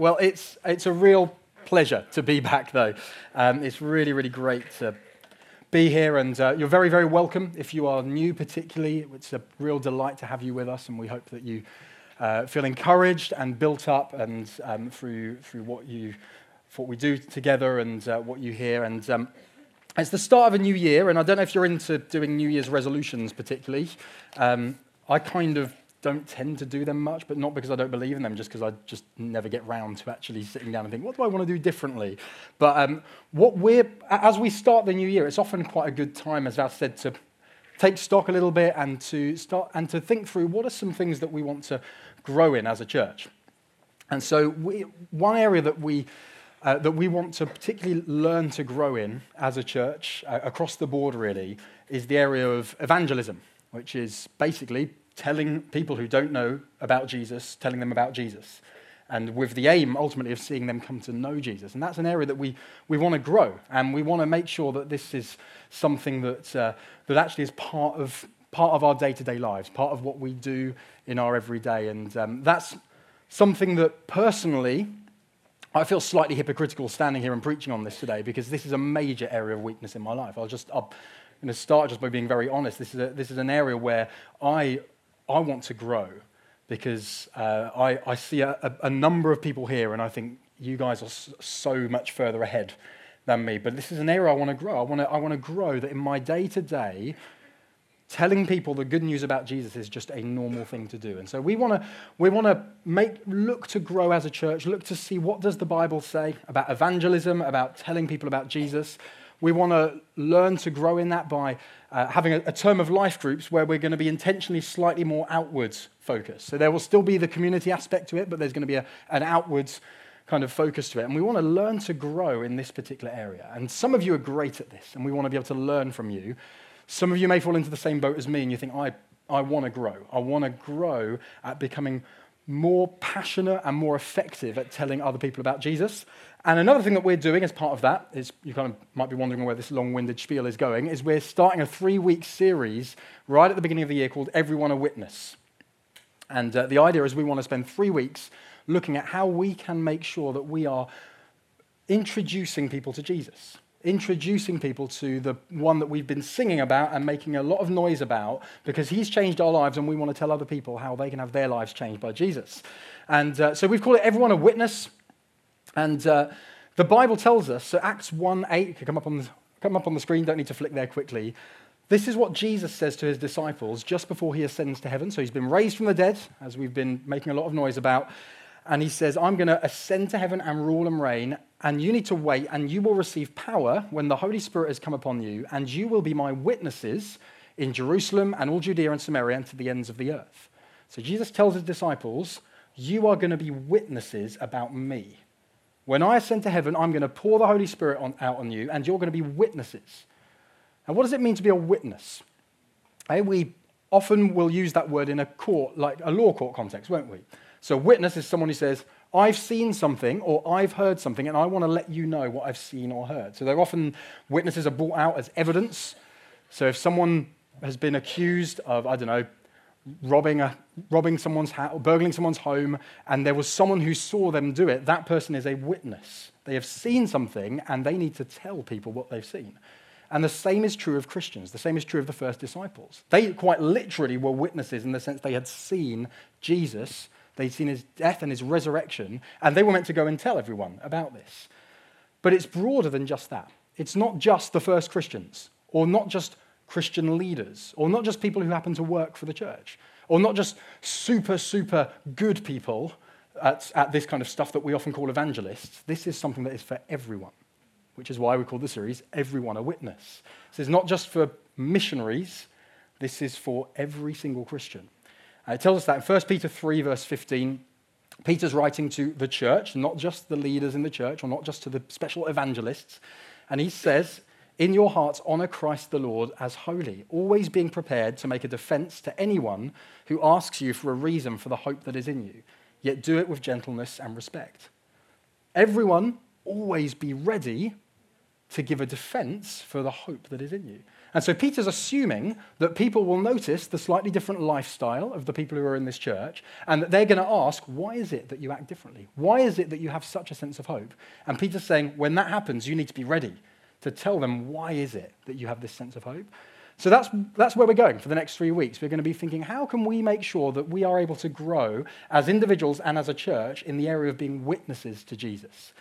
Well, it's, it's a real pleasure to be back, though. Um, it's really, really great to be here, and uh, you're very, very welcome. If you are new, particularly, it's a real delight to have you with us, and we hope that you uh, feel encouraged and built up, and um, through through what you what we do together and uh, what you hear. And um, it's the start of a new year, and I don't know if you're into doing New Year's resolutions particularly. Um, I kind of don't tend to do them much, but not because I don't believe in them, just because I just never get round to actually sitting down and think, what do I want to do differently? But um, what we're, as we start the new year, it's often quite a good time, as I said, to take stock a little bit and to start and to think through what are some things that we want to grow in as a church. And so, we, one area that we uh, that we want to particularly learn to grow in as a church uh, across the board, really, is the area of evangelism, which is basically telling people who don't know about Jesus, telling them about Jesus. And with the aim ultimately of seeing them come to know Jesus. And that's an area that we, we want to grow. And we want to make sure that this is something that, uh, that actually is part of, part of our day to day lives, part of what we do in our everyday. And um, that's something that personally, I feel slightly hypocritical standing here and preaching on this today because this is a major area of weakness in my life. I'll just, I'll, going to start just by being very honest. This is, a, this is an area where I I want to grow because uh, I, I, see a, a, a, number of people here and I think you guys are so much further ahead than me. But this is an area I want to grow. I want to, I want to grow that in my day to day, telling people the good news about Jesus is just a normal thing to do. And so we want to we want to make look to grow as a church, look to see what does the Bible say about evangelism, about telling people about Jesus. We want to learn to grow in that by uh, having a, a, term of life groups where we're going to be intentionally slightly more outwards focused. So there will still be the community aspect to it, but there's going to be a, an outwards kind of focus to it. And we want to learn to grow in this particular area. And some of you are great at this, and we want to be able to learn from you. Some of you may fall into the same boat as me, and you think, I, I want to grow. I want to grow at becoming more passionate and more effective at telling other people about Jesus. And another thing that we're doing as part of that is you kind of might be wondering where this long winded spiel is going, is we're starting a three week series right at the beginning of the year called Everyone a Witness. And uh, the idea is we want to spend three weeks looking at how we can make sure that we are introducing people to Jesus, introducing people to the one that we've been singing about and making a lot of noise about because he's changed our lives and we want to tell other people how they can have their lives changed by Jesus. And uh, so we've called it Everyone a Witness. And uh, the Bible tells us, so Acts 1 8, come up, on the, come up on the screen, don't need to flick there quickly. This is what Jesus says to his disciples just before he ascends to heaven. So he's been raised from the dead, as we've been making a lot of noise about. And he says, I'm going to ascend to heaven and rule and reign, and you need to wait, and you will receive power when the Holy Spirit has come upon you, and you will be my witnesses in Jerusalem and all Judea and Samaria and to the ends of the earth. So Jesus tells his disciples, You are going to be witnesses about me. When I ascend to heaven, I'm going to pour the Holy Spirit on, out on you, and you're going to be witnesses. Now, what does it mean to be a witness? Hey, we often will use that word in a court, like a law court context, won't we? So, witness is someone who says, I've seen something or I've heard something, and I want to let you know what I've seen or heard. So, they're often witnesses are brought out as evidence. So, if someone has been accused of, I don't know, robbing, a, robbing someone's house, or burgling someone's home, and there was someone who saw them do it, that person is a witness. They have seen something, and they need to tell people what they've seen. And the same is true of Christians. The same is true of the first disciples. They quite literally were witnesses in the sense they had seen Jesus, they'd seen his death and his resurrection, and they were meant to go and tell everyone about this. But it's broader than just that. It's not just the first Christians, or not just Christian leaders, or not just people who happen to work for the church, or not just super, super good people at, at this kind of stuff that we often call evangelists. This is something that is for everyone, which is why we call the series Everyone a Witness. This is not just for missionaries, this is for every single Christian. Uh, it tells us that in 1 Peter 3, verse 15. Peter's writing to the church, not just the leaders in the church, or not just to the special evangelists. And he says, in your hearts, honor Christ the Lord as holy, always being prepared to make a defense to anyone who asks you for a reason for the hope that is in you, yet do it with gentleness and respect. Everyone, always be ready to give a defense for the hope that is in you. And so Peter's assuming that people will notice the slightly different lifestyle of the people who are in this church and that they're going to ask, why is it that you act differently? Why is it that you have such a sense of hope? And Peter's saying, when that happens, you need to be ready to tell them why is it that you have this sense of hope. So that's, that's where we're going for the next three weeks. We're going to be thinking, how can we make sure that we are able to grow as individuals and as a church in the area of being witnesses to Jesus?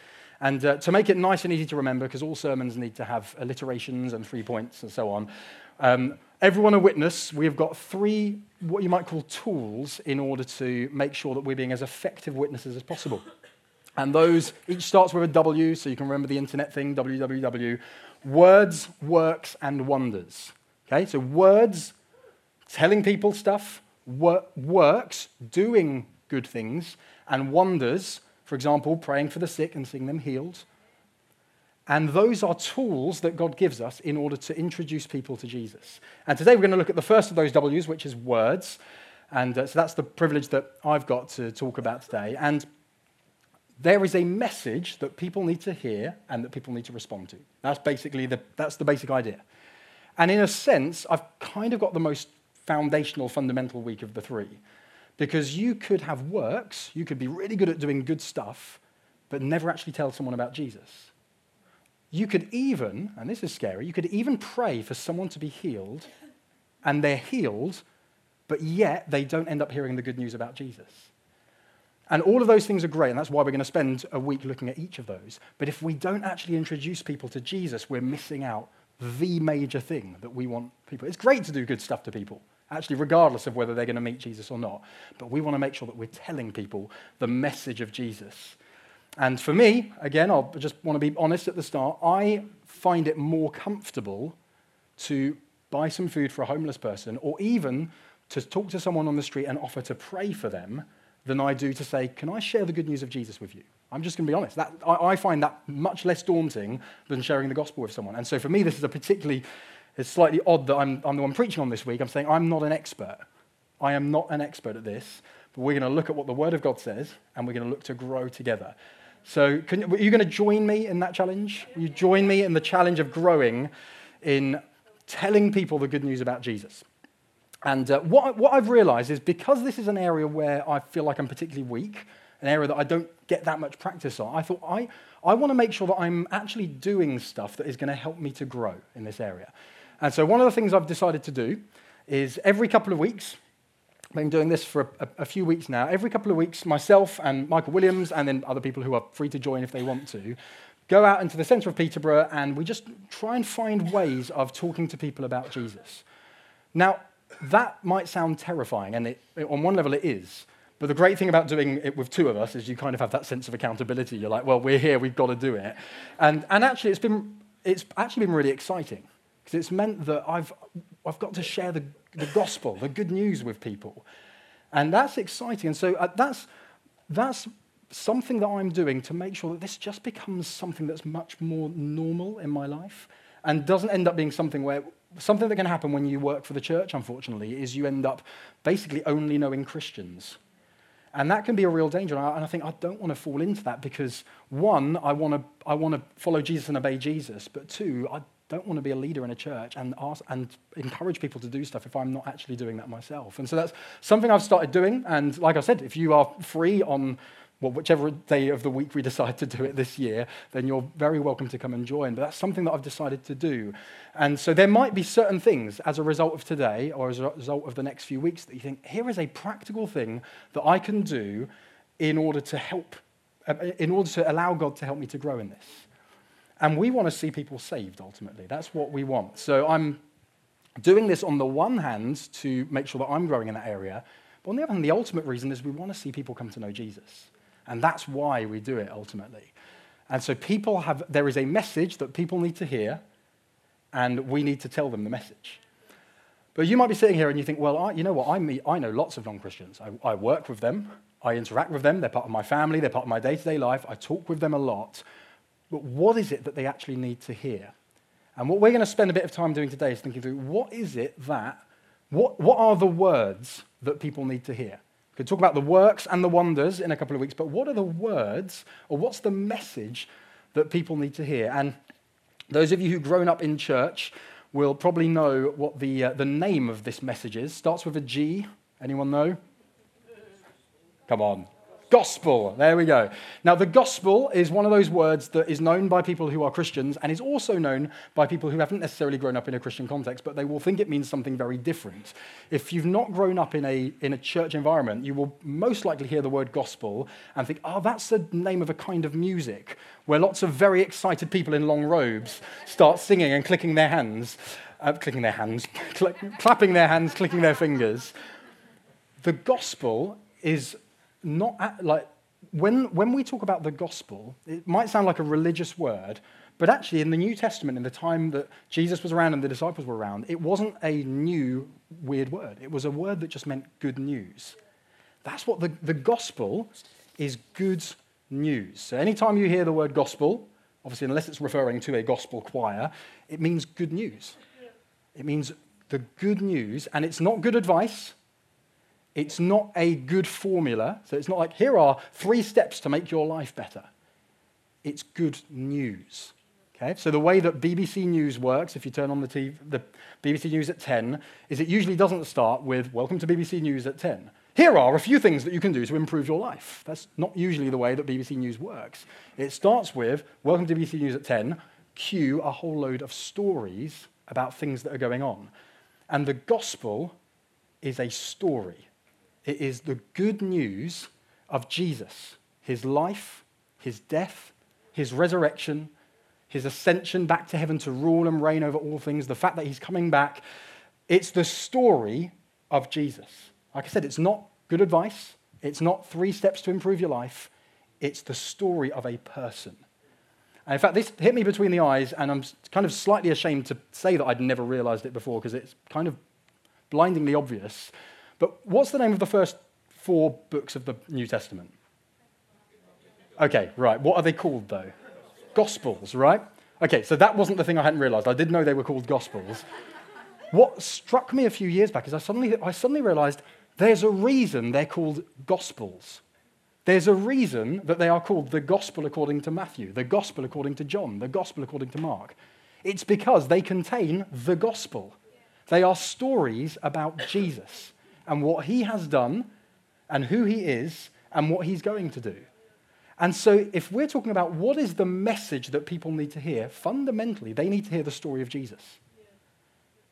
And uh, to make it nice and easy to remember, because all sermons need to have alliterations and three points and so on, um, everyone a witness, we have got three, what you might call tools, in order to make sure that we're being as effective witnesses as possible. And those, each starts with a W, so you can remember the internet thing, www. Words, works, and wonders. Okay, so words, telling people stuff, wor- works, doing good things, and wonders, for example, praying for the sick and seeing them healed. And those are tools that God gives us in order to introduce people to Jesus. And today we're going to look at the first of those W's, which is words. And uh, so that's the privilege that I've got to talk about today. And there is a message that people need to hear and that people need to respond to. That's basically the, that's the basic idea. And in a sense, I've kind of got the most foundational, fundamental week of the three. Because you could have works, you could be really good at doing good stuff, but never actually tell someone about Jesus. You could even, and this is scary, you could even pray for someone to be healed, and they're healed, but yet they don't end up hearing the good news about Jesus. And all of those things are great, and that's why we're going to spend a week looking at each of those. But if we don't actually introduce people to Jesus, we're missing out the major thing that we want people. It's great to do good stuff to people actually, regardless of whether they're going to meet Jesus or not. But we want to make sure that we're telling people the message of Jesus. And for me, again, I'll just want to be honest at the start, I find it more comfortable to buy some food for a homeless person or even to talk to someone on the street and offer to pray for them than I do to say, Can I share the good news of Jesus with you? I'm just going to be honest. That, I, I find that much less daunting than sharing the gospel with someone. And so for me, this is a particularly it's slightly odd that I'm, I'm the one preaching on this week. I'm saying I'm not an expert. I am not an expert at this, but we're going to look at what the Word of God says and we're going to look to grow together. So, can, are you going to join me in that challenge? Will you join me in the challenge of growing in telling people the good news about Jesus? And uh, what, what I've realized is because this is an area where I feel like I'm particularly weak, an area that I don't get that much practice on, I thought I, I want to make sure that I'm actually doing stuff that is going to help me to grow in this area. And so, one of the things I've decided to do is every couple of weeks, I've been doing this for a, a, few weeks now. Every couple of weeks, myself and Michael Williams, and then other people who are free to join if they want to, go out into the centre of Peterborough and we just try and find ways of talking to people about Jesus. Now, that might sound terrifying, and it, on one level it is. But the great thing about doing it with two of us is you kind of have that sense of accountability. You're like, well, we're here, we've got to do it. And, and actually, it's, been, it's actually been really exciting. Because it's meant that I've, I've got to share the, the gospel, the good news with people. And that's exciting. And so uh, that's, that's something that I'm doing to make sure that this just becomes something that's much more normal in my life and doesn't end up being something where something that can happen when you work for the church, unfortunately, is you end up basically only knowing Christians. And that can be a real danger. And I, and I think I don't want to fall into that because, one, I want to, I want to follow Jesus and obey Jesus. But two, I don't want to be a leader in a church and, ask, and encourage people to do stuff if I'm not actually doing that myself. And so that's something I've started doing. And like I said, if you are free on well, whichever day of the week we decide to do it this year, then you're very welcome to come and join. But that's something that I've decided to do. And so there might be certain things as a result of today or as a result of the next few weeks that you think, here is a practical thing that I can do in order to help, uh, in order to allow God to help me to grow in this. And we want to see people saved ultimately. That's what we want. So I'm doing this on the one hand to make sure that I'm growing in that area, but on the other hand, the ultimate reason is we want to see people come to know Jesus. And that's why we do it ultimately. And so people have, there is a message that people need to hear, and we need to tell them the message. But you might be sitting here and you think, well, I, you know what? I, meet, I know lots of non Christians. I, I work with them, I interact with them, they're part of my family, they're part of my day to day life, I talk with them a lot. But what is it that they actually need to hear? And what we're going to spend a bit of time doing today is thinking through what is it that, what, what are the words that people need to hear? We could talk about the works and the wonders in a couple of weeks, but what are the words or what's the message that people need to hear? And those of you who've grown up in church will probably know what the, uh, the name of this message is. Starts with a G. Anyone know? Come on. Gospel. There we go. Now, the gospel is one of those words that is known by people who are Christians and is also known by people who haven't necessarily grown up in a Christian context, but they will think it means something very different. If you've not grown up in a, in a church environment, you will most likely hear the word gospel and think, oh, that's the name of a kind of music where lots of very excited people in long robes start singing and clicking their hands, uh, clicking their hands, cl- clapping their hands, clicking their fingers. The gospel is not at, like when, when we talk about the gospel, it might sound like a religious word, but actually, in the New Testament, in the time that Jesus was around and the disciples were around, it wasn't a new weird word. It was a word that just meant good news. That's what the, the gospel is good news. So, anytime you hear the word gospel, obviously, unless it's referring to a gospel choir, it means good news. It means the good news, and it's not good advice. It's not a good formula. So it's not like, here are three steps to make your life better. It's good news. Okay? So the way that BBC News works, if you turn on the, TV, the BBC News at 10, is it usually doesn't start with, Welcome to BBC News at 10. Here are a few things that you can do to improve your life. That's not usually the way that BBC News works. It starts with, Welcome to BBC News at 10, cue a whole load of stories about things that are going on. And the gospel is a story. It is the good news of Jesus, his life, his death, his resurrection, his ascension back to heaven to rule and reign over all things, the fact that he's coming back. It's the story of Jesus. Like I said, it's not good advice, it's not three steps to improve your life, it's the story of a person. And in fact, this hit me between the eyes, and I'm kind of slightly ashamed to say that I'd never realized it before because it's kind of blindingly obvious. But what's the name of the first four books of the New Testament? Okay, right. What are they called, though? Gospels, right? Okay, so that wasn't the thing I hadn't realized. I did know they were called Gospels. What struck me a few years back is I suddenly, I suddenly realized there's a reason they're called Gospels. There's a reason that they are called the Gospel according to Matthew, the Gospel according to John, the Gospel according to Mark. It's because they contain the Gospel. They are stories about Jesus and what he has done and who he is and what he's going to do. And so, if we're talking about what is the message that people need to hear, fundamentally, they need to hear the story of Jesus.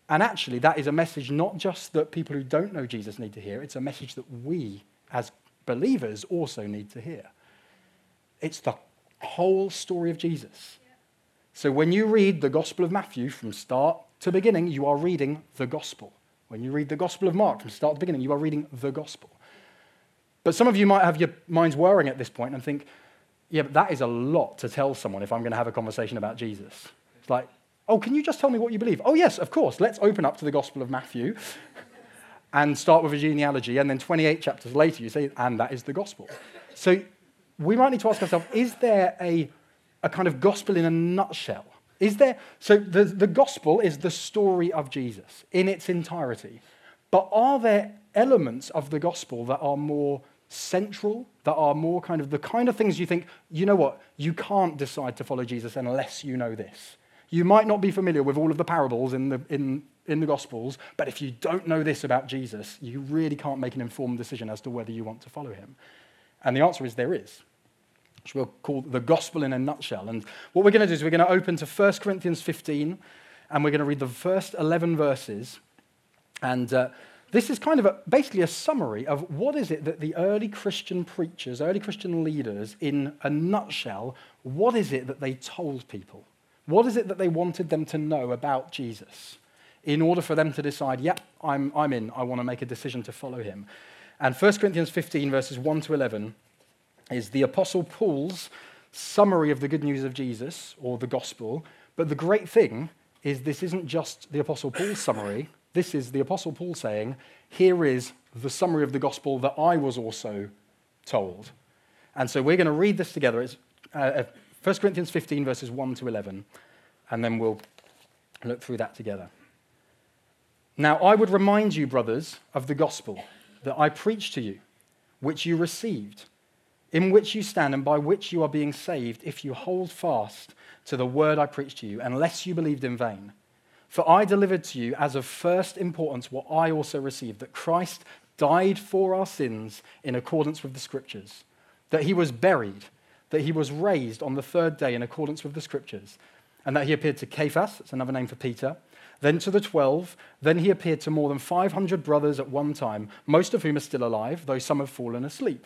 And actually, that is a message not just that people who don't know Jesus need to hear, it's a message that we, as believers, also need to hear. It's the whole story of Jesus. So, when you read the Gospel of Matthew from start to beginning, you are reading the Gospel. When you read the Gospel of Mark from start to the beginning, you are reading the Gospel. But some of you might have your minds whirring at this point and think, yeah, but that is a lot to tell someone if I'm going to have a conversation about Jesus. It's like, oh, can you just tell me what you believe? Oh, yes, of course. Let's open up to the Gospel of Matthew and start with a genealogy. And then 28 chapters later, you say, and that is the Gospel. So we might need to ask ourselves, is there a, a kind of gospel in a nutshell? Is there, so the, the gospel is the story of Jesus in its entirety. But are there elements of the gospel that are more central, that are more kind of the kind of things you think, you know what, you can't decide to follow Jesus unless you know this. You might not be familiar with all of the parables in the, in, in the Gospels, but if you don't know this about Jesus, you really can't make an informed decision as to whether you want to follow him. And the answer is there is which we'll call the gospel in a nutshell. And what we're going to do is we're going to open to 1 Corinthians 15, and we're going to read the first 11 verses. And uh, this is kind of a, basically a summary of what is it that the early Christian preachers, early Christian leaders, in a nutshell, what is it that they told people? What is it that they wanted them to know about Jesus in order for them to decide, yep, yeah, I'm, I'm in, I want to make a decision to follow him? And 1 Corinthians 15, verses 1 to 11, is the Apostle Paul's summary of the good news of Jesus or the gospel. But the great thing is, this isn't just the Apostle Paul's summary. This is the Apostle Paul saying, Here is the summary of the gospel that I was also told. And so we're going to read this together. It's uh, 1 uh, Corinthians 15, verses 1 to 11, and then we'll look through that together. Now, I would remind you, brothers, of the gospel that I preached to you, which you received in which you stand and by which you are being saved if you hold fast to the word I preached to you, unless you believed in vain. For I delivered to you as of first importance what I also received that Christ died for our sins in accordance with the Scriptures, that he was buried, that he was raised on the third day in accordance with the Scriptures, and that he appeared to Cephas, that's another name for Peter, then to the twelve, then he appeared to more than 500 brothers at one time, most of whom are still alive, though some have fallen asleep.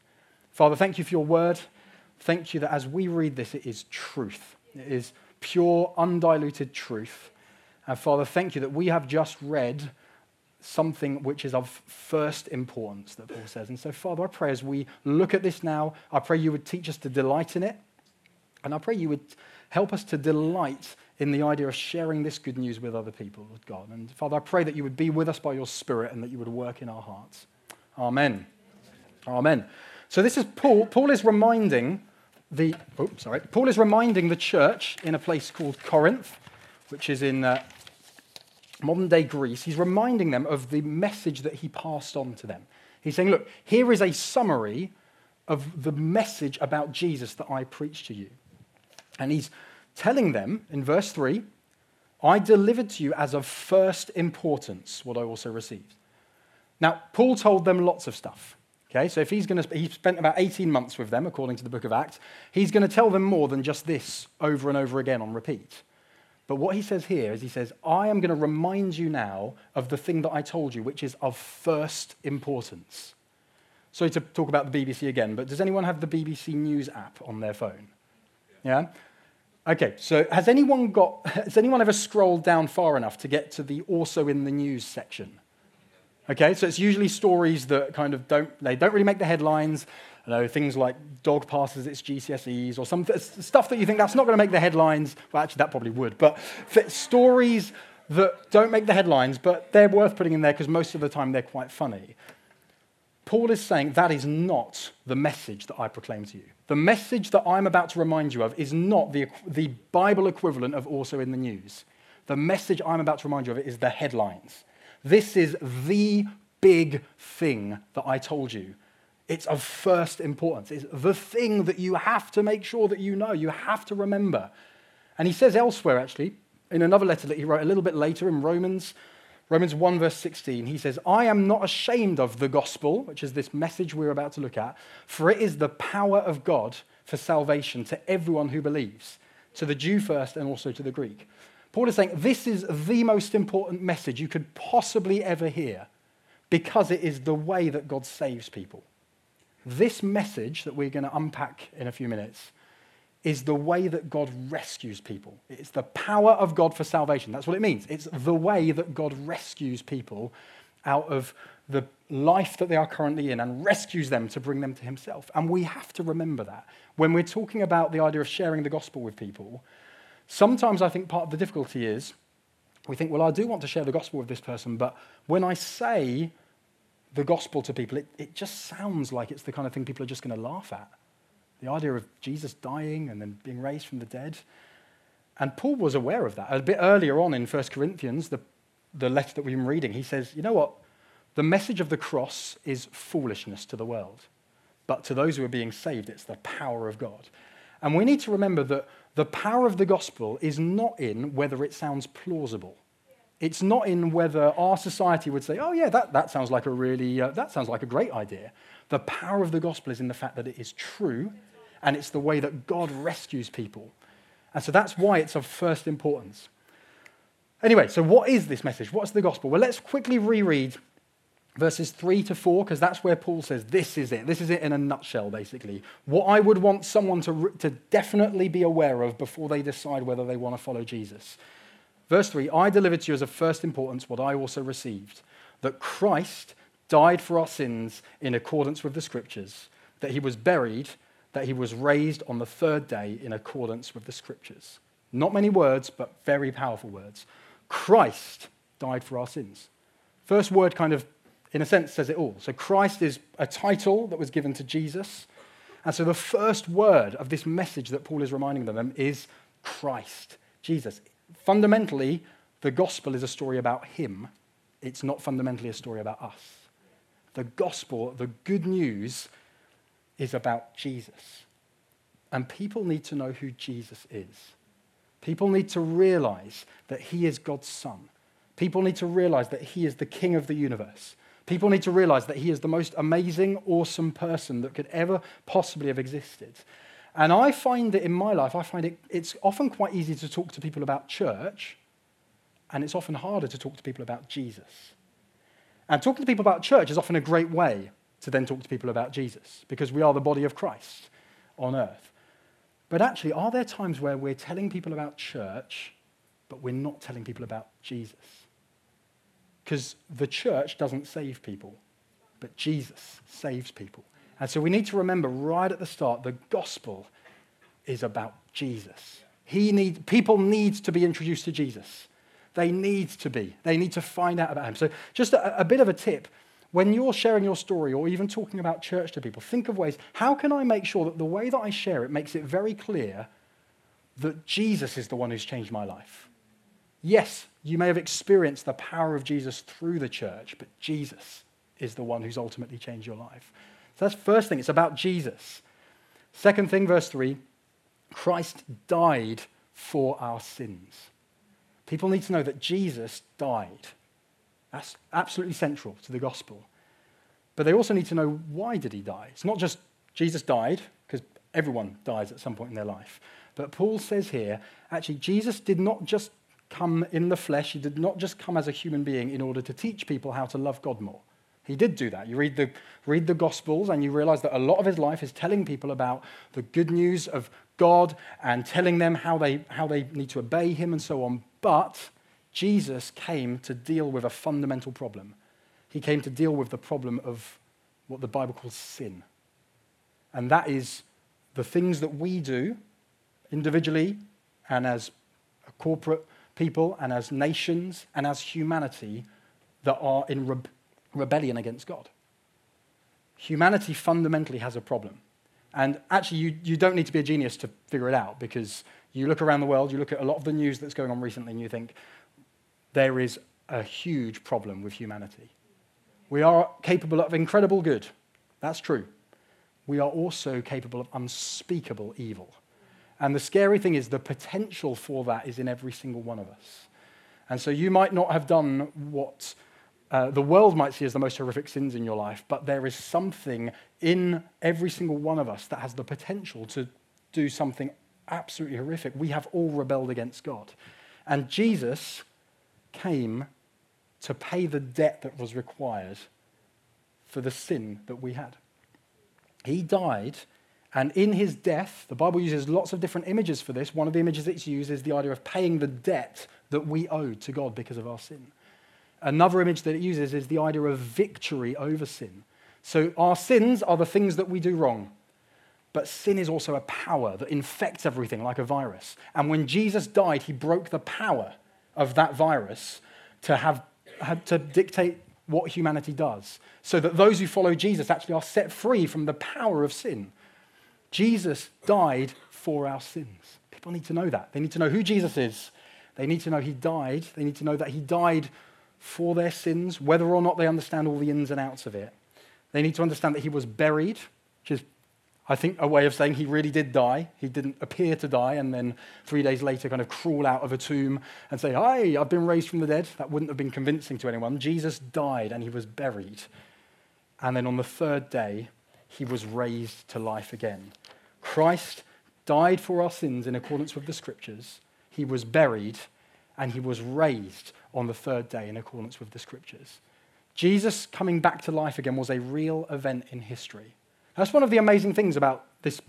Father, thank you for your word. Thank you that as we read this, it is truth. It is pure, undiluted truth. And Father, thank you that we have just read something which is of first importance, that Paul says. And so, Father, I pray as we look at this now, I pray you would teach us to delight in it. And I pray you would help us to delight in the idea of sharing this good news with other people, Lord God. And Father, I pray that you would be with us by your Spirit and that you would work in our hearts. Amen. Amen. So this is Paul. Paul is reminding the, oh, sorry, Paul is reminding the church in a place called Corinth, which is in uh, modern day Greece. He's reminding them of the message that he passed on to them. He's saying, look, here is a summary of the message about Jesus that I preached to you. And he's telling them in verse 3 I delivered to you as of first importance what I also received. Now, Paul told them lots of stuff. Okay, so if he's going to, he spent about 18 months with them, according to the book of Acts, he's going to tell them more than just this over and over again on repeat. But what he says here is he says, I am going to remind you now of the thing that I told you, which is of first importance. Sorry to talk about the BBC again, but does anyone have the BBC News app on their phone? Yeah? Okay, so has anyone got, has anyone ever scrolled down far enough to get to the also in the news section? Okay, so it's usually stories that kind of don't, they don't really make the headlines. You know, things like dog passes its GCSEs or some stuff that you think that's not going to make the headlines. Well, actually, that probably would. But stories that don't make the headlines, but they're worth putting in there because most of the time they're quite funny. Paul is saying that is not the message that I proclaim to you. The message that I'm about to remind you of is not the, the Bible equivalent of also in the news. The message I'm about to remind you of is the headlines. This is the big thing that I told you. It's of first importance. It's the thing that you have to make sure that you know, you have to remember. And he says elsewhere, actually, in another letter that he wrote a little bit later in Romans, Romans 1, verse 16, he says, I am not ashamed of the gospel, which is this message we're about to look at, for it is the power of God for salvation to everyone who believes, to the Jew first and also to the Greek. Paul is saying this is the most important message you could possibly ever hear because it is the way that God saves people. This message that we're going to unpack in a few minutes is the way that God rescues people. It's the power of God for salvation. That's what it means. It's the way that God rescues people out of the life that they are currently in and rescues them to bring them to Himself. And we have to remember that. When we're talking about the idea of sharing the gospel with people, Sometimes I think part of the difficulty is we think, well, I do want to share the gospel with this person, but when I say the gospel to people, it, it just sounds like it's the kind of thing people are just going to laugh at. The idea of Jesus dying and then being raised from the dead. And Paul was aware of that. A bit earlier on in 1 Corinthians, the, the letter that we've been reading, he says, you know what? The message of the cross is foolishness to the world. But to those who are being saved, it's the power of God. And we need to remember that the power of the gospel is not in whether it sounds plausible. It's not in whether our society would say, oh, yeah, that, that sounds like a really, uh, that sounds like a great idea. The power of the gospel is in the fact that it is true and it's the way that God rescues people. And so that's why it's of first importance. Anyway, so what is this message? What's the gospel? Well, let's quickly reread verses 3 to 4, because that's where Paul says, This is it. This is it in a nutshell, basically. What I would want someone to, to definitely be aware of before they decide whether they want to follow Jesus. Verse 3 I delivered to you as of first importance what I also received that Christ died for our sins in accordance with the scriptures, that he was buried, that he was raised on the third day in accordance with the scriptures. Not many words, but very powerful words. Christ died for our sins. First word kind of, in a sense, says it all. So Christ is a title that was given to Jesus. And so the first word of this message that Paul is reminding them is Christ, Jesus. Fundamentally, the gospel is a story about him. It's not fundamentally a story about us. The gospel, the good news, is about Jesus. And people need to know who Jesus is. People need to realize that he is God's son. People need to realize that he is the king of the universe. People need to realize that he is the most amazing, awesome person that could ever possibly have existed. And I find that in my life, I find it, it's often quite easy to talk to people about church, and it's often harder to talk to people about Jesus. And talking to people about church is often a great way to then talk to people about Jesus, because we are the body of Christ on earth. But actually, are there times where we're telling people about church, but we're not telling people about Jesus? Because the church doesn't save people, but Jesus saves people. And so we need to remember right at the start the gospel is about Jesus. He need, people need to be introduced to Jesus. They need to be. They need to find out about him. So, just a, a bit of a tip when you're sharing your story or even talking about church to people, think of ways how can I make sure that the way that I share it makes it very clear that Jesus is the one who's changed my life? Yes, you may have experienced the power of Jesus through the church, but Jesus is the one who's ultimately changed your life. So that's first thing, it's about Jesus. Second thing, verse 3 Christ died for our sins. People need to know that Jesus died. That's absolutely central to the gospel. But they also need to know why did he die? It's not just Jesus died, because everyone dies at some point in their life. But Paul says here, actually, Jesus did not just come in the flesh, he did not just come as a human being in order to teach people how to love God more. He did do that. You read the, read the Gospels and you realize that a lot of his life is telling people about the good news of God and telling them how they, how they need to obey him and so on. But Jesus came to deal with a fundamental problem. He came to deal with the problem of what the Bible calls sin. And that is the things that we do individually and as a corporate people and as nations and as humanity that are in re- rebellion against God. Humanity fundamentally has a problem. And actually, you, you don't need to be a genius to figure it out because you look around the world, you look at a lot of the news that's going on recently, and you think there is a huge problem with humanity. We are capable of incredible good. That's true. We are also capable of unspeakable evil. And the scary thing is, the potential for that is in every single one of us. And so you might not have done what uh, the world might see as the most horrific sins in your life, but there is something in every single one of us that has the potential to do something absolutely horrific. We have all rebelled against God. And Jesus came to pay the debt that was required for the sin that we had. He died and in his death, the Bible uses lots of different images for this. One of the images it's used is the idea of paying the debt that we owe to God because of our sin. Another image that it uses is the idea of victory over sin. So our sins are the things that we do wrong. But sin is also a power that infects everything like a virus. And when Jesus died, he broke the power of that virus to, have, to dictate what humanity does. So that those who follow Jesus actually are set free from the power of sin. Jesus died for our sins. People need to know that. They need to know who Jesus is. They need to know he died. They need to know that he died for their sins, whether or not they understand all the ins and outs of it. They need to understand that he was buried, which is, I think, a way of saying he really did die. He didn't appear to die and then three days later kind of crawl out of a tomb and say, Hi, I've been raised from the dead. That wouldn't have been convincing to anyone. Jesus died and he was buried. And then on the third day, he was raised to life again. Christ died for our sins in accordance with the scriptures, he was buried, and he was raised on the third day in accordance with the scriptures. Jesus coming back to life again was a real event in history. That's one of the amazing things about this,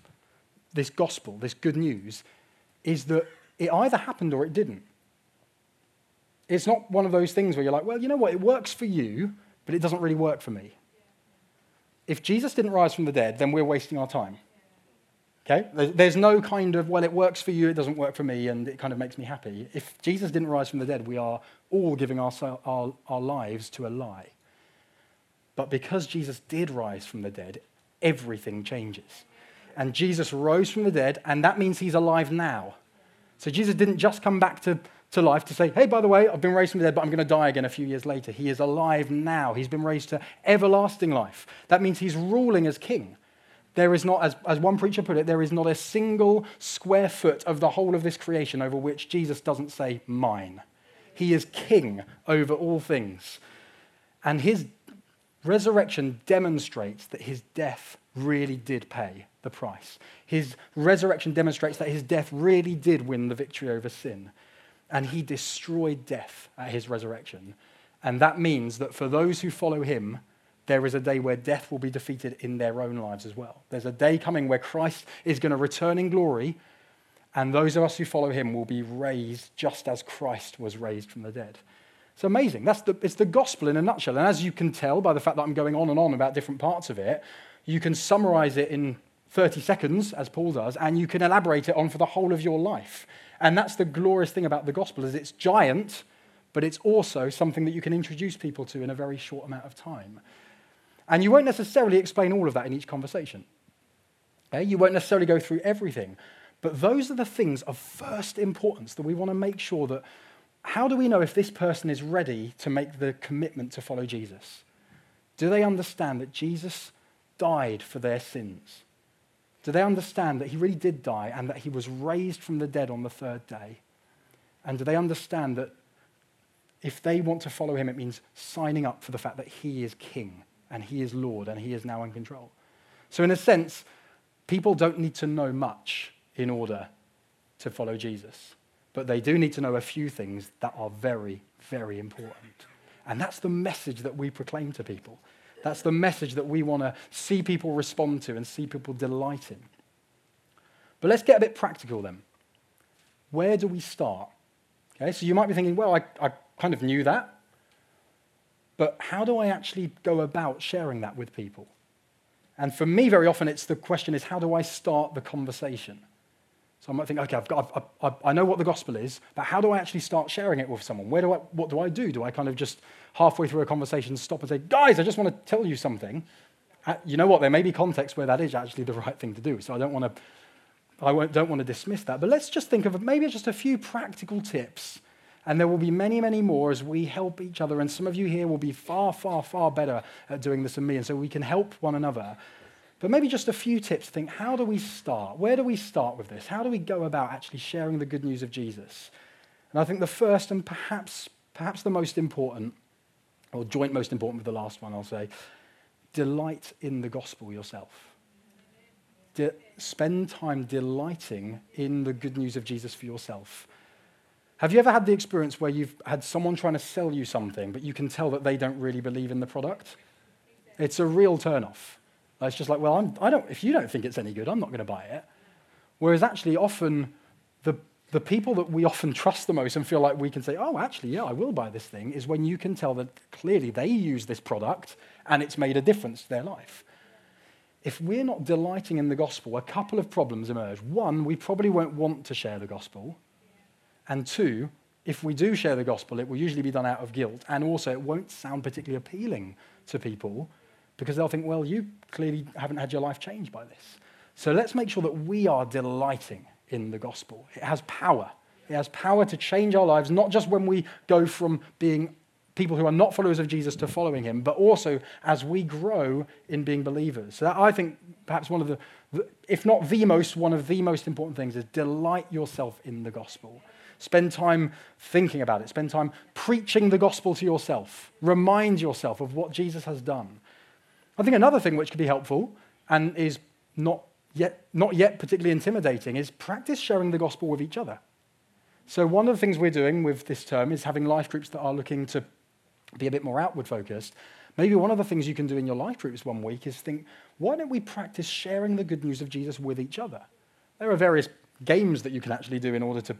this gospel, this good news, is that it either happened or it didn't. It's not one of those things where you're like, well, you know what, it works for you, but it doesn't really work for me. If Jesus didn't rise from the dead, then we're wasting our time. Okay? There's no kind of, well, it works for you, it doesn't work for me, and it kind of makes me happy. If Jesus didn't rise from the dead, we are all giving our, our, our lives to a lie. But because Jesus did rise from the dead, everything changes. And Jesus rose from the dead, and that means he's alive now. So Jesus didn't just come back to, to life to say, hey, by the way, I've been raised from the dead, but I'm going to die again a few years later. He is alive now. He's been raised to everlasting life. That means he's ruling as king. There is not, as, as one preacher put it, there is not a single square foot of the whole of this creation over which Jesus doesn't say, mine. He is king over all things. And his resurrection demonstrates that his death really did pay the price. His resurrection demonstrates that his death really did win the victory over sin. And he destroyed death at his resurrection. And that means that for those who follow him, there is a day where death will be defeated in their own lives as well. There's a day coming where Christ is going to return in glory, and those of us who follow him will be raised just as Christ was raised from the dead. It's amazing. That's the, it's the gospel in a nutshell. And as you can tell by the fact that I'm going on and on about different parts of it, you can summarize it in 30 seconds, as Paul does, and you can elaborate it on for the whole of your life. And that's the glorious thing about the gospel is it's giant, but it's also something that you can introduce people to in a very short amount of time. And you won't necessarily explain all of that in each conversation. Okay? You won't necessarily go through everything. But those are the things of first importance that we want to make sure that how do we know if this person is ready to make the commitment to follow Jesus? Do they understand that Jesus died for their sins? Do they understand that he really did die and that he was raised from the dead on the third day? And do they understand that if they want to follow him, it means signing up for the fact that he is king and he is Lord and he is now in control. So, in a sense, people don't need to know much in order to follow Jesus, but they do need to know a few things that are very, very important. And that's the message that we proclaim to people. That's the message that we want to see people respond to and see people delight in. But let's get a bit practical then. Where do we start? Okay, so you might be thinking, well, I, I kind of knew that. But how do I actually go about sharing that with people? And for me, very often, it's the question is, how do I start the conversation? So I might think, okay, I've got, I've, i I know what the gospel is, but how do I actually start sharing it with someone? Where do I, what do I do? Do I kind of just halfway through a conversation stop and say, guys, I just want to tell you something? Uh, you know what? There may be context where that is actually the right thing to do. So I don't want to, I don't want to dismiss that. But let's just think of maybe just a few practical tips and there will be many, many more as we help each other. And some of you here will be far, far, far better at doing this than me. And so we can help one another. But maybe just a few tips think how do we start? Where do we start with this? How do we go about actually sharing the good news of Jesus? And I think the first and perhaps, perhaps the most important, or joint most important with the last one, I'll say, delight in the gospel yourself. De- spend time delighting in the good news of Jesus for yourself. Have you ever had the experience where you've had someone trying to sell you something, but you can tell that they don't really believe in the product? It's a real turnoff. It's just like, well, I'm, I don't, if you don't think it's any good, I'm not going to buy it. Whereas actually, often the, the people that we often trust the most and feel like we can say, oh, actually, yeah, I will buy this thing, is when you can tell that clearly they use this product and it's made a difference to their life. If we're not delighting in the gospel, a couple of problems emerge. One, we probably won't want to share the gospel and two, if we do share the gospel, it will usually be done out of guilt. And also, it won't sound particularly appealing to people because they'll think, well, you clearly haven't had your life changed by this. So let's make sure that we are delighting in the gospel. It has power. It has power to change our lives, not just when we go from being people who are not followers of Jesus to following him, but also as we grow in being believers. So that, I think perhaps one of the, if not the most, one of the most important things is delight yourself in the gospel. Spend time thinking about it. Spend time preaching the gospel to yourself. Remind yourself of what Jesus has done. I think another thing which could be helpful and is not yet, not yet particularly intimidating is practice sharing the gospel with each other. So, one of the things we're doing with this term is having life groups that are looking to be a bit more outward focused. Maybe one of the things you can do in your life groups one week is think, why don't we practice sharing the good news of Jesus with each other? There are various games that you can actually do in order to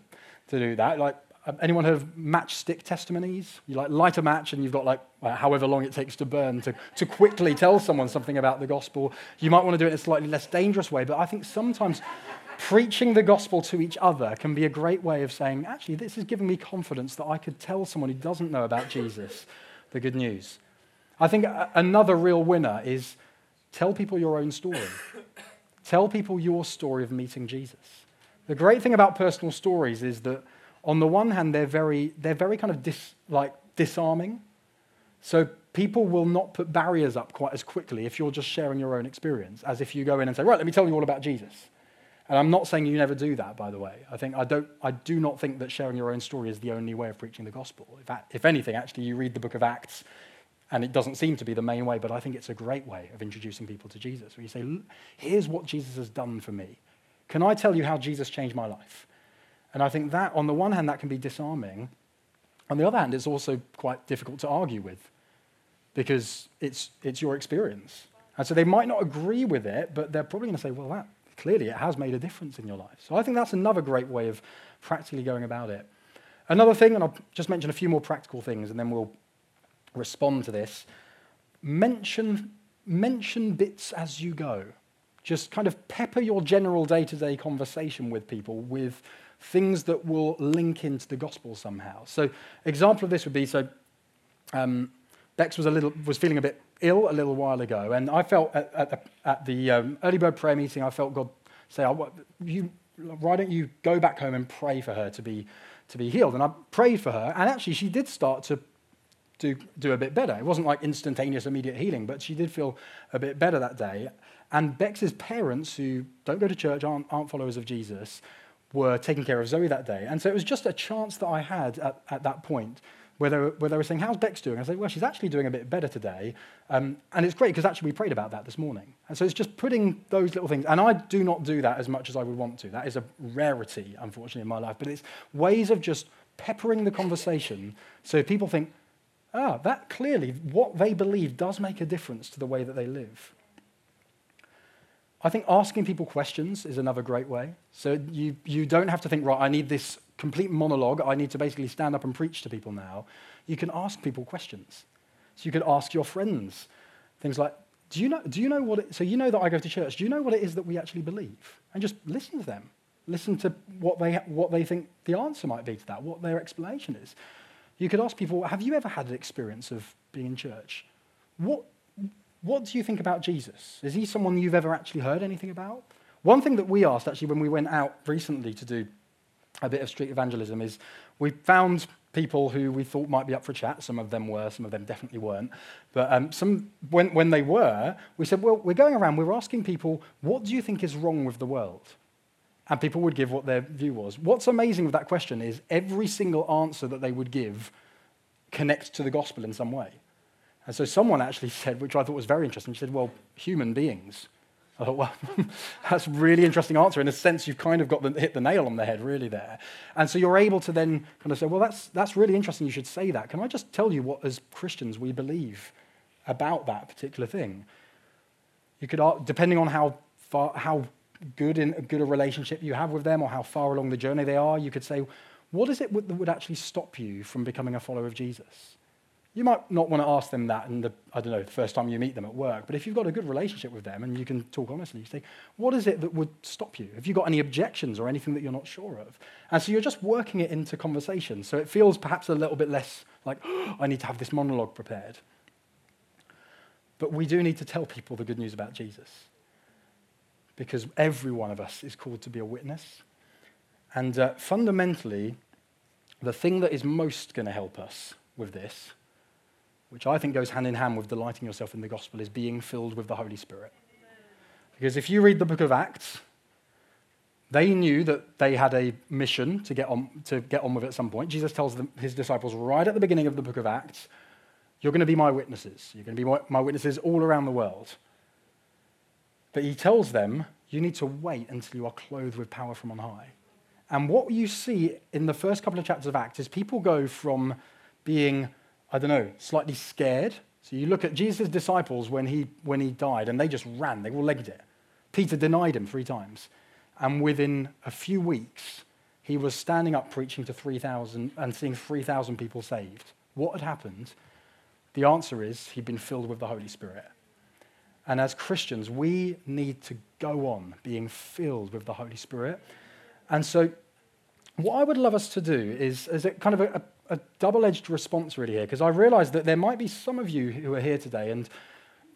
to do that. Like, uh, anyone heard of matchstick testimonies? You like light a match and you've got like uh, however long it takes to burn to, to quickly tell someone something about the gospel. You might want to do it in a slightly less dangerous way, but I think sometimes preaching the gospel to each other can be a great way of saying, actually, this has given me confidence that I could tell someone who doesn't know about Jesus the good news. I think another real winner is tell people your own story. tell people your story of meeting Jesus. The great thing about personal stories is that on the one hand, they're very, they're very kind of dis, like disarming. So people will not put barriers up quite as quickly if you're just sharing your own experience as if you go in and say, right, let me tell you all about Jesus. And I'm not saying you never do that, by the way. I, think, I, don't, I do not think that sharing your own story is the only way of preaching the gospel. If, if anything, actually, you read the book of Acts, and it doesn't seem to be the main way, but I think it's a great way of introducing people to Jesus, where you say, here's what Jesus has done for me. Can I tell you how Jesus changed my life? And I think that, on the one hand, that can be disarming. On the other hand, it's also quite difficult to argue with because it's, it's your experience. And so they might not agree with it, but they're probably going to say, well, that, clearly it has made a difference in your life. So I think that's another great way of practically going about it. Another thing, and I'll just mention a few more practical things and then we'll respond to this. Mention, mention bits as you go. Just kind of pepper your general day to day conversation with people with things that will link into the gospel somehow. So, example of this would be so um, Bex was a little was feeling a bit ill a little while ago, and I felt at, at the, at the um, early bird prayer meeting, I felt God say, oh, you, "Why don't you go back home and pray for her to be to be healed?" And I prayed for her, and actually, she did start to do do a bit better. It wasn't like instantaneous, immediate healing, but she did feel a bit better that day. And Bex's parents, who don't go to church, aren't, aren't followers of Jesus, were taking care of Zoe that day. And so it was just a chance that I had at, at that point where they, were, where they were saying, How's Bex doing? I said, Well, she's actually doing a bit better today. Um, and it's great because actually we prayed about that this morning. And so it's just putting those little things. And I do not do that as much as I would want to. That is a rarity, unfortunately, in my life. But it's ways of just peppering the conversation so people think, Ah, that clearly, what they believe does make a difference to the way that they live. I think asking people questions is another great way. So you, you don't have to think, right, I need this complete monologue. I need to basically stand up and preach to people now. You can ask people questions. So you could ask your friends things like, do you know, do you know what it, so you know that I go to church. Do you know what it is that we actually believe? And just listen to them. Listen to what they, what they think the answer might be to that, what their explanation is. You could ask people, have you ever had an experience of being in church? What, what do you think about Jesus? Is he someone you've ever actually heard anything about? One thing that we asked actually when we went out recently to do a bit of street evangelism is we found people who we thought might be up for a chat. Some of them were, some of them definitely weren't. But um, some, when, when they were, we said, well, we're going around, we're asking people, what do you think is wrong with the world? And people would give what their view was. What's amazing with that question is every single answer that they would give connects to the gospel in some way. And so someone actually said, which I thought was very interesting, she said, well, human beings. I thought, well, that's a really interesting answer. In a sense, you've kind of got the, hit the nail on the head, really, there. And so you're able to then kind of say, well, that's, that's really interesting. You should say that. Can I just tell you what, as Christians, we believe about that particular thing? You could, depending on how far, how good, in, good a relationship you have with them or how far along the journey they are, you could say, what is it that would actually stop you from becoming a follower of Jesus? You might not want to ask them that in the, I don't know, the first time you meet them at work, but if you've got a good relationship with them and you can talk honestly, you say, what is it that would stop you? Have you got any objections or anything that you're not sure of? And so you're just working it into conversation. So it feels perhaps a little bit less like, oh, I need to have this monologue prepared. But we do need to tell people the good news about Jesus. Because every one of us is called to be a witness. And uh, fundamentally, the thing that is most going to help us with this which I think goes hand in hand with delighting yourself in the gospel, is being filled with the Holy Spirit. Because if you read the book of Acts, they knew that they had a mission to get on, to get on with at some point. Jesus tells them, his disciples right at the beginning of the book of Acts, You're going to be my witnesses. You're going to be my witnesses all around the world. But he tells them, You need to wait until you are clothed with power from on high. And what you see in the first couple of chapters of Acts is people go from being I don't know, slightly scared. So you look at Jesus' disciples when he, when he died, and they just ran, they all legged it. Peter denied him three times. And within a few weeks, he was standing up preaching to 3,000 and seeing 3,000 people saved. What had happened? The answer is he'd been filled with the Holy Spirit. And as Christians, we need to go on being filled with the Holy Spirit. And so, what I would love us to do is, is kind of a, a double edged response, really, here, because I realize that there might be some of you who are here today and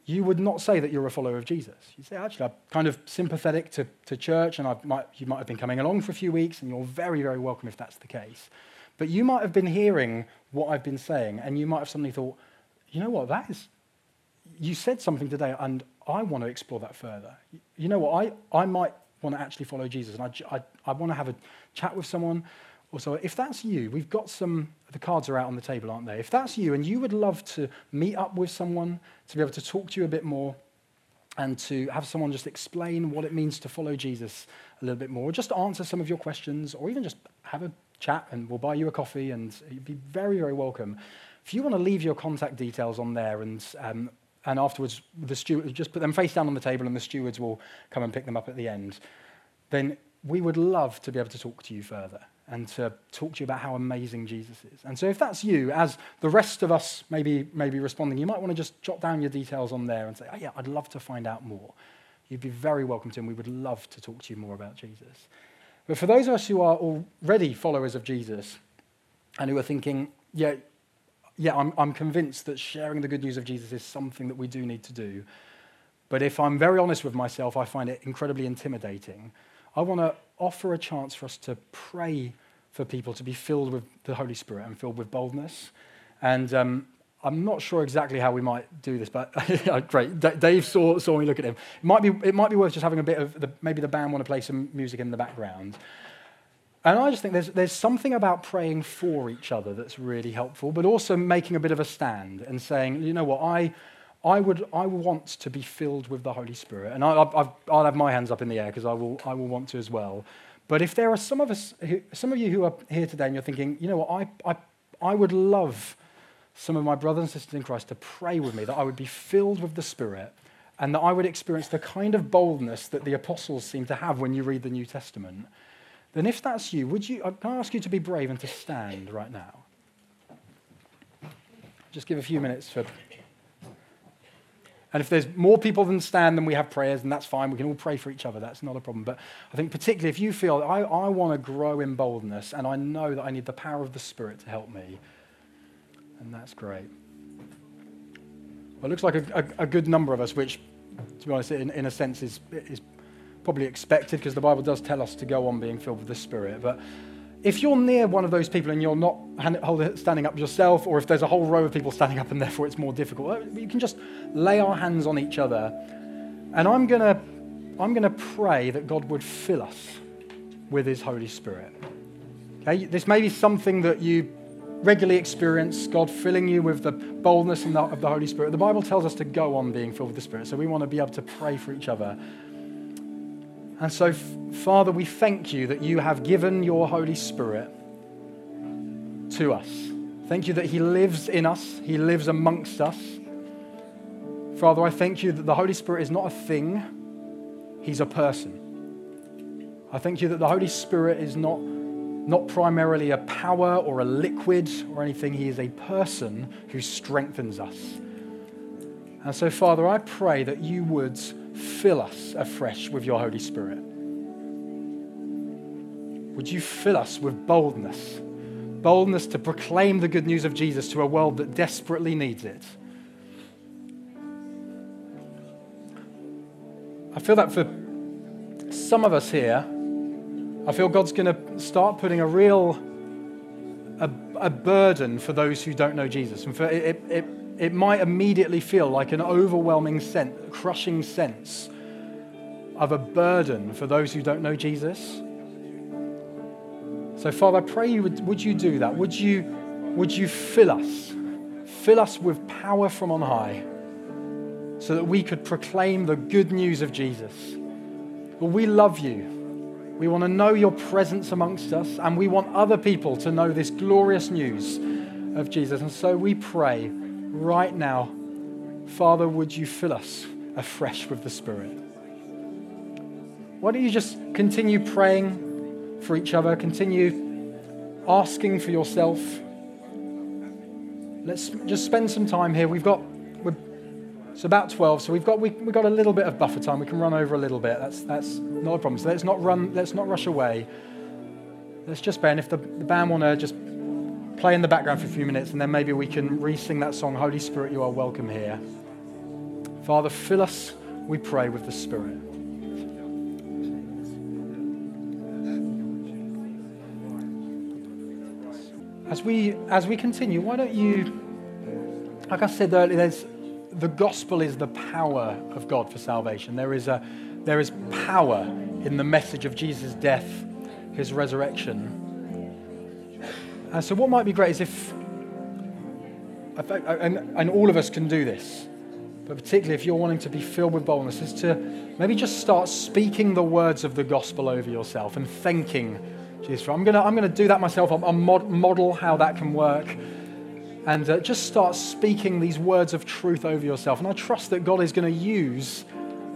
you would not say that you're a follower of Jesus. You say, actually, I'm kind of sympathetic to, to church, and I might, you might have been coming along for a few weeks, and you're very, very welcome if that's the case. But you might have been hearing what I've been saying, and you might have suddenly thought, you know what, that is, you said something today, and I want to explore that further. You know what, I, I might want to actually follow Jesus, and I, I, I want to have a chat with someone. Also, if that's you, we've got some, the cards are out on the table, aren't they? If that's you and you would love to meet up with someone, to be able to talk to you a bit more, and to have someone just explain what it means to follow Jesus a little bit more, just answer some of your questions, or even just have a chat and we'll buy you a coffee and you'd be very, very welcome. If you want to leave your contact details on there and, um, and afterwards the steward, just put them face down on the table and the stewards will come and pick them up at the end, then we would love to be able to talk to you further and to talk to you about how amazing Jesus is. And so if that's you, as the rest of us maybe, maybe responding, you might want to just jot down your details on there and say, oh yeah, I'd love to find out more. You'd be very welcome to, and we would love to talk to you more about Jesus. But for those of us who are already followers of Jesus and who are thinking, yeah, yeah, I'm, I'm convinced that sharing the good news of Jesus is something that we do need to do. But if I'm very honest with myself, I find it incredibly intimidating. I want to offer a chance for us to pray for people to be filled with the Holy Spirit and filled with boldness. And um, I'm not sure exactly how we might do this, but great. D- Dave saw, saw me look at him. It might, be, it might be worth just having a bit of the, maybe the band want to play some music in the background. And I just think there's, there's something about praying for each other that's really helpful, but also making a bit of a stand and saying, you know what, I, I, would, I want to be filled with the Holy Spirit. And I, will have my hands up in the air because I will, I will want to as well. But if there are some of, us who, some of you who are here today and you're thinking, you know what, I, I, I would love some of my brothers and sisters in Christ to pray with me that I would be filled with the Spirit and that I would experience the kind of boldness that the apostles seem to have when you read the New Testament, then if that's you, would you, uh, can I ask you to be brave and to stand right now? Just give a few minutes for. And if there's more people than stand, then we have prayers, and that's fine. We can all pray for each other. That's not a problem. But I think, particularly, if you feel, I, I want to grow in boldness, and I know that I need the power of the Spirit to help me, and that's great. Well, it looks like a, a, a good number of us, which, to be honest, in, in a sense is, is probably expected because the Bible does tell us to go on being filled with the Spirit. But if you're near one of those people and you're not standing up yourself, or if there's a whole row of people standing up and therefore it's more difficult, uh, you can just lay our hands on each other. And I'm going to I'm going to pray that God would fill us with His Holy Spirit. Okay? This may be something that you regularly experience God filling you with the boldness of the Holy Spirit. The Bible tells us to go on being filled with the Spirit, so we want to be able to pray for each other. And so, Father, we thank you that you have given your Holy Spirit to us. Thank you that He lives in us, He lives amongst us. Father, I thank you that the Holy Spirit is not a thing, He's a person. I thank you that the Holy Spirit is not not primarily a power or a liquid or anything. He is a person who strengthens us. And so, Father, I pray that you would fill us afresh with your Holy Spirit. Would you fill us with boldness? Boldness to proclaim the good news of Jesus to a world that desperately needs it. I feel that for some of us here, I feel God's going to start putting a real a, a, burden for those who don't know Jesus. And for it, it, might immediately feel like an overwhelming sense, crushing sense of a burden for those who don't know Jesus. So, Father, I pray you would, would you do that? Would you, would you fill us? Fill us with power from on high so that we could proclaim the good news of Jesus. Well, we love you. We want to know your presence amongst us, and we want other people to know this glorious news of Jesus. And so we pray right now, Father, would you fill us afresh with the Spirit? Why don't you just continue praying? for each other. Continue asking for yourself. Let's just spend some time here. We've got, it's about 12, so we've got, we, we've got a little bit of buffer time. We can run over a little bit. That's, that's not a problem. So let's not run, let's not rush away. Let's just, Ben, if the, the band want to just play in the background for a few minutes, and then maybe we can re sing that song, Holy Spirit, you are welcome here. Father, fill us, we pray, with the Spirit. As we, as we continue, why don't you, like I said earlier, there's, the gospel is the power of God for salvation. There is, a, there is power in the message of Jesus' death, his resurrection. And so, what might be great is if, and, and all of us can do this, but particularly if you're wanting to be filled with boldness, is to maybe just start speaking the words of the gospel over yourself and thanking Jesus. I'm going to I'm gonna do that myself. I'll, I'll model how that can work. And uh, just start speaking these words of truth over yourself. And I trust that God is going to use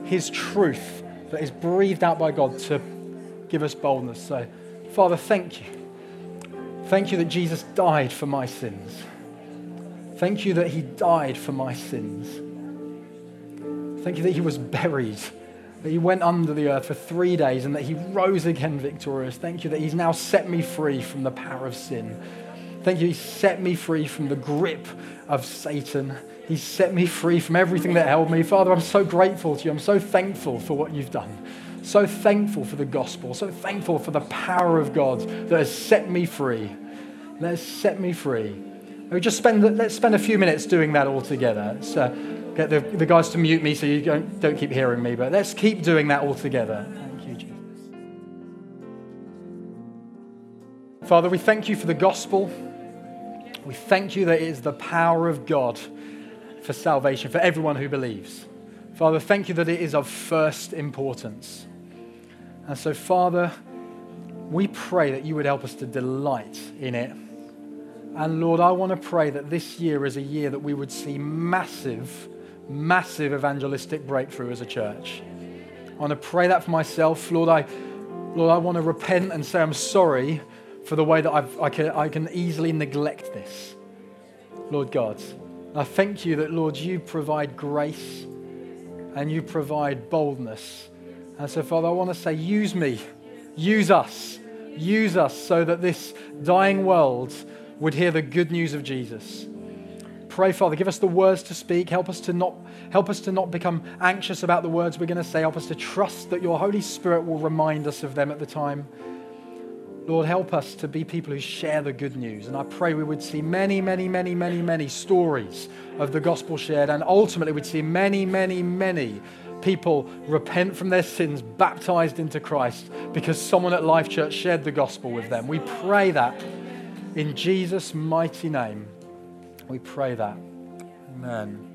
his truth that is breathed out by God to give us boldness. So, Father, thank you. Thank you that Jesus died for my sins. Thank you that he died for my sins. Thank you that he was buried that he went under the earth for three days and that he rose again victorious. Thank you that he's now set me free from the power of sin. Thank you, he set me free from the grip of Satan. He set me free from everything that held me. Father, I'm so grateful to you. I'm so thankful for what you've done. So thankful for the gospel. So thankful for the power of God that has set me free. Has set me free. We just spend, let's spend a few minutes doing that all together. Uh, get the, the guys to mute me so you don't, don't keep hearing me, but let's keep doing that all together. Thank you, Jesus. Father, we thank you for the gospel. We thank you that it is the power of God for salvation for everyone who believes. Father, thank you that it is of first importance. And so, Father, we pray that you would help us to delight in it. And Lord, I want to pray that this year is a year that we would see massive massive evangelistic breakthrough as a church. I want to pray that for myself. Lord, I, Lord, I want to repent and say I'm sorry for the way that I've, I, can, I can easily neglect this. Lord God, I thank you that, Lord, you provide grace and you provide boldness. And so, Father, I want to say, use me, use us, use us so that this dying world would hear the good news of Jesus pray, Father, give us the words to speak. Help us to not help us to not become anxious about the words we're going to say. Help us to trust that your Holy Spirit will remind us of them at the time. Lord, help us to be people who share the good news. And I pray we would see many, many, many, many, many stories of the gospel shared. And ultimately, we'd see many, many, many people repent from their sins, baptized into Christ, because someone at Life Church shared the gospel with them. We pray that in Jesus' mighty name. We pray that. Amen.